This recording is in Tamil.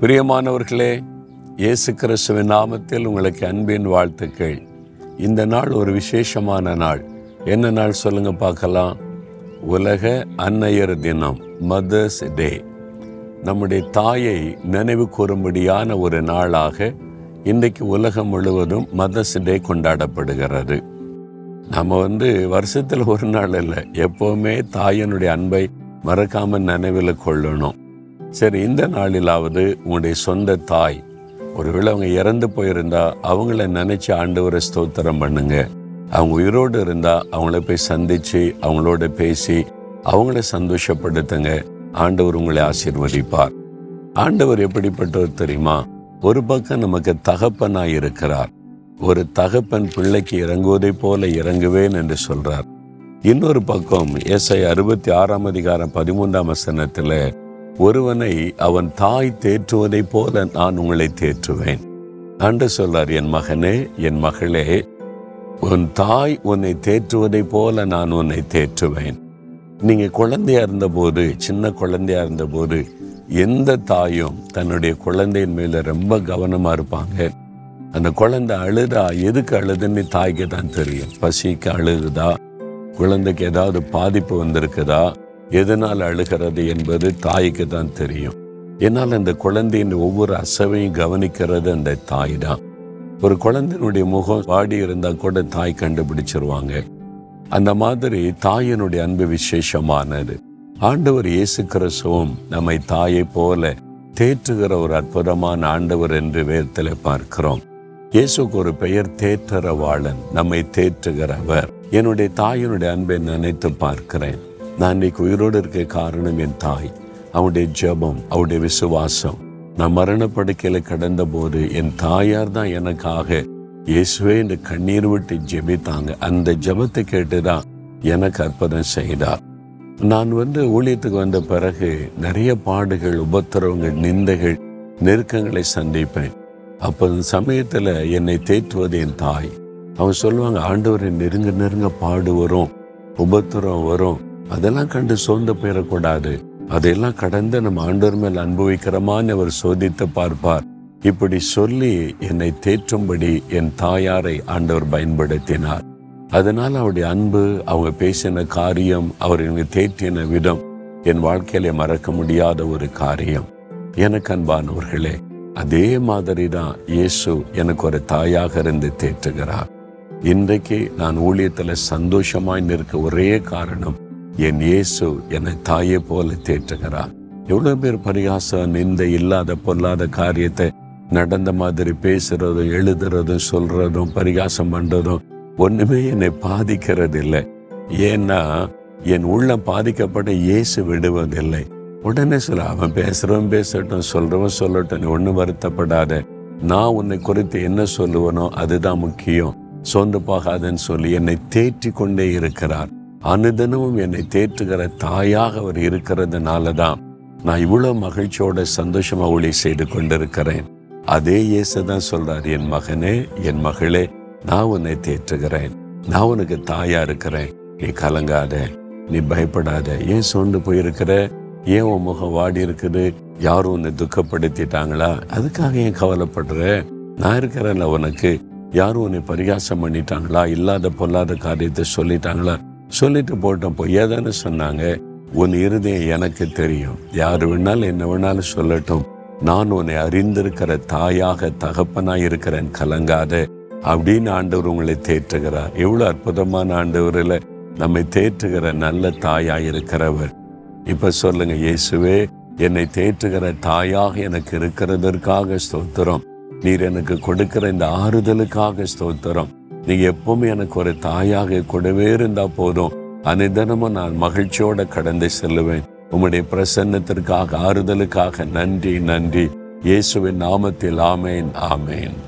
பிரியமானவர்களே இயேசு கிறிஸ்துவின் நாமத்தில் உங்களுக்கு அன்பின் வாழ்த்துக்கள். இந்த நாள் ஒரு விசேஷமான நாள். என்ன நாள் சொல்லுங்க பார்க்கலாம். உலக அன்னையர் தினம் மதர்ஸ் டே நம்முடைய தாயை நினைவு கூறும்படியான ஒரு நாளாக இன்றைக்கு உலகம் முழுவதும் மதர்ஸ் டே கொண்டாடப்படுகிறது. நம்ம வந்து வருஷத்தில் ஒரு நாள் இல்லை எப்போவுமே தாயனுடைய அன்பை மறக்காமல் நினைவில் கொள்ளணும். சரி இந்த நாளிலாவது உங்களுடைய சொந்த தாய் ஒருவேளை அவங்க இறந்து போயிருந்தா அவங்கள நினைச்சு ஆண்டவரை ஸ்தோத்திரம் பண்ணுங்க. அவங்க உயிரோடு இருந்தா அவங்கள போய் சந்திச்சு அவங்களோட பேசி அவங்கள சந்தோஷப்படுத்துங்க. ஆண்டவர் உங்களை ஆசீர்வதிப்பார். ஆண்டவர் எப்படிப்பட்டவர் தெரியுமா? ஒரு பக்கம் நமக்கு தகப்பனாய் இருக்கிறார். ஒரு தகப்பன் பிள்ளைக்கு இறங்குவதை போல இறங்குவேன் என்று சொல்றார். இன்னொரு பக்கம் எஸ்ஐ அறுபத்தி ஆறாம் அதிகாரம் பதிமூன்றாம் வசனத்துல ஒருவனை அவன் தாய் தேற்றுவதைப் போல நான் உங்களை தேற்றுவேன். அன்று சொல்றார் என் மகனே என் மகளே உன் தாய் உன்னை தேற்றுவதைப் போல நான் உன்னை தேற்றுவேன். நீங்க குழந்தையா இருந்தபோது சின்ன குழந்தையா இருந்தபோது எந்த தாயும் தன்னுடைய குழந்தையின் மேல ரொம்ப கவனமா இருப்பாங்க. அந்த குழந்தை அழுதா எதுக்கு அழுதுன்னு தாய்க்கு தான் தெரியும். பசிக்கு அழுகுதா? குழந்தைக்கு ஏதாவது பாதிப்பு வந்திருக்குதா? எதனால் அழுகிறது என்பது தாய்க்கு தான் தெரியும். என்னால் அந்த குழந்தையின் ஒவ்வொரு அசவையும் கவனிக்கிறது அந்த தாய் தான். ஒரு குழந்தையினுடைய முகம் வாடி இருந்தால் கூட தாய் கண்டுபிடிச்சிருவாங்க. அந்த மாதிரி தாயினுடைய அன்பு விசேஷமானது. ஆண்டவர் இயேசு கிறிஸ்துவும் நம்மை தாயை போல தேற்றுகிற ஒரு அற்புதமான ஆண்டவர் என்று வேதத்தில் பார்க்கிறோம். இயேசுக்கு ஒரு பெயர் தேற்றரவாளன் நம்மை தேற்றுகிறவர். என்னுடைய தாயினுடைய அன்பை நினைத்து பார்க்கிறேன். நான் இன்னைக்கு உயிரோடு இருக்க காரணம் என் தாய். அவனுடைய ஜெபம் அவருடைய விசுவாசம். நான் மரணப்படுக்கையில் கடந்த போது என் தாயார் தான் எனக்காக இயேசுவே இந்த கண்ணீர் விட்டு ஜெபித்தாங்க. அந்த ஜெபத்தை கேட்டுதான் எனக்கு அற்புதம் செய்தார். நான் வந்து ஊழியத்துக்கு வந்த பிறகு நிறைய பாடுகள் உபத்திரவங்கள் நிந்தைகள் நெருக்கங்களை சந்திப்பேன். அப்போ சமயத்தில் என்னை தேற்றுவது என் தாய். அவன் சொல்லுவாங்க ஆண்டவரை நெருங்க நெருங்க பாடு வரும். உபத்திரம் வரும். அதெல்லாம் கண்டு சோர்ந்து போயிடக்கூடாது. அதையெல்லாம் கடந்து நம்ம ஆண்டவர் மேல் அனுபவிக்கிறோமான்னு அவர் சோதித்து பார்ப்பார். இப்படி சொல்லி என்னை தேற்றும்படி என் தாயாரை ஆண்டவர் பயன்படுத்தினார். அதனால் அவருடைய அன்பு அவங்க பேசின காரியம் அவர் எனக்கு தேற்றின விதம் என் வாழ்க்கையில மறக்க முடியாத ஒரு காரியம். எனக்கு அன்பானவர்களே அதே மாதிரி தான் இயேசு எனக்கு ஒரு தாயாக இருந்து தேற்றுகிறார். இன்றைக்கு நான் ஊழியத்தில் சந்தோஷமாய் நிற்க ஒரே காரணம் என் இயேசு என்னை தாயை போல தேற்றுகிறார். எவ்வளோ பேர் பரிகாசம் நிந்த இல்லாத பொல்லாத காரியத்தை நடந்த மாதிரி பேசுறதும் எழுதுறதும் சொல்றதும் பரிகாசம் பண்றதும் ஒண்ணுமே என்னை பாதிக்கிறது இல்லை ஏன்னா என் உள்ளம் பாதிக்கப்பட்ட இயேசு விடுவதில்லை. உடனே சொல்ல அவன் பேசுறவன் பேசட்டும் சொல்றவன் சொல்லட்டும் நீ ஒன்றும் வருத்தப்படாத. நான் உன்னை குறித்து என்ன சொல்லுவனோ அதுதான் முக்கியம். சோர்ந்து போகாதன்னு சொல்லி என்னை தேற்றி கொண்டே இருக்கிறார். அனுதினமும் என்னை தேற்றுகிற தாயாக அவர் இருக்கிறதுனால தான் நான் இவ்வளவு மகிழ்ச்சியோட சந்தோஷமா ஒளி செய்து கொண்டிருக்கிறேன். அதே இயேசு தான் சொல்றார் என் மகனே என் மகளே நான் உன்னை தேற்றுகிறேன். நான் உனக்கு தாயா இருக்கிறேன். நீ கலங்காத நீ பயப்படாத. ஏன் சோண்டு போயிருக்கிற? ஏன் உன் முகம் வாடி இருக்குது? யாரும் உன்னை துக்கப்படுத்திட்டாங்களா? அதுக்காக ஏன் கவலைப்படுற? நான் இருக்கிறேன்ல உனக்கு. யாரும் உன்னை பரிகாசம் பண்ணிட்டாங்களா? இல்லாத பொல்லாத காரியத்தை சொல்லிட்டாங்களா? சொல்லிட்டு போட்டோம். பொய்யா தானே சொன்னாங்க. உன் இருதயம் எனக்கு தெரியும். யார் வேணாலும் என்ன வேணாலும் சொல்லட்டும். நான் உன்னை அறிந்திருக்கிற தாயாக தகப்பனாய் இருக்கிறேன். கலங்காத. அப்படின்னு ஆண்டவர் உங்களை தேற்றுகிறார். எவ்வளோ அற்புதமான ஆண்டவரில் நம்மை தேற்றுகிற நல்ல தாயாக இருக்கிறவர். இப்ப சொல்லுங்க இயேசுவே என்னை தேற்றுகிற தாயாக எனக்கு இருக்கிறதற்காக ஸ்தோத்திரம். நீர் எனக்கு கொடுக்கிற இந்த ஆறுதலுக்காக ஸ்தோத்திரம். நீங்க எப்பவுமே எனக்கு ஒரு தாயாக கூடவே இருந்தா போதும். அனைதனமும் நான் மகிழ்ச்சியோட கடந்து செல்லுவேன். உம்முடைய பிரசன்னத்திற்காக ஆறுதலுக்காக நன்றி நன்றி. இயேசுவின் நாமத்தில் ஆமேன் ஆமேன்.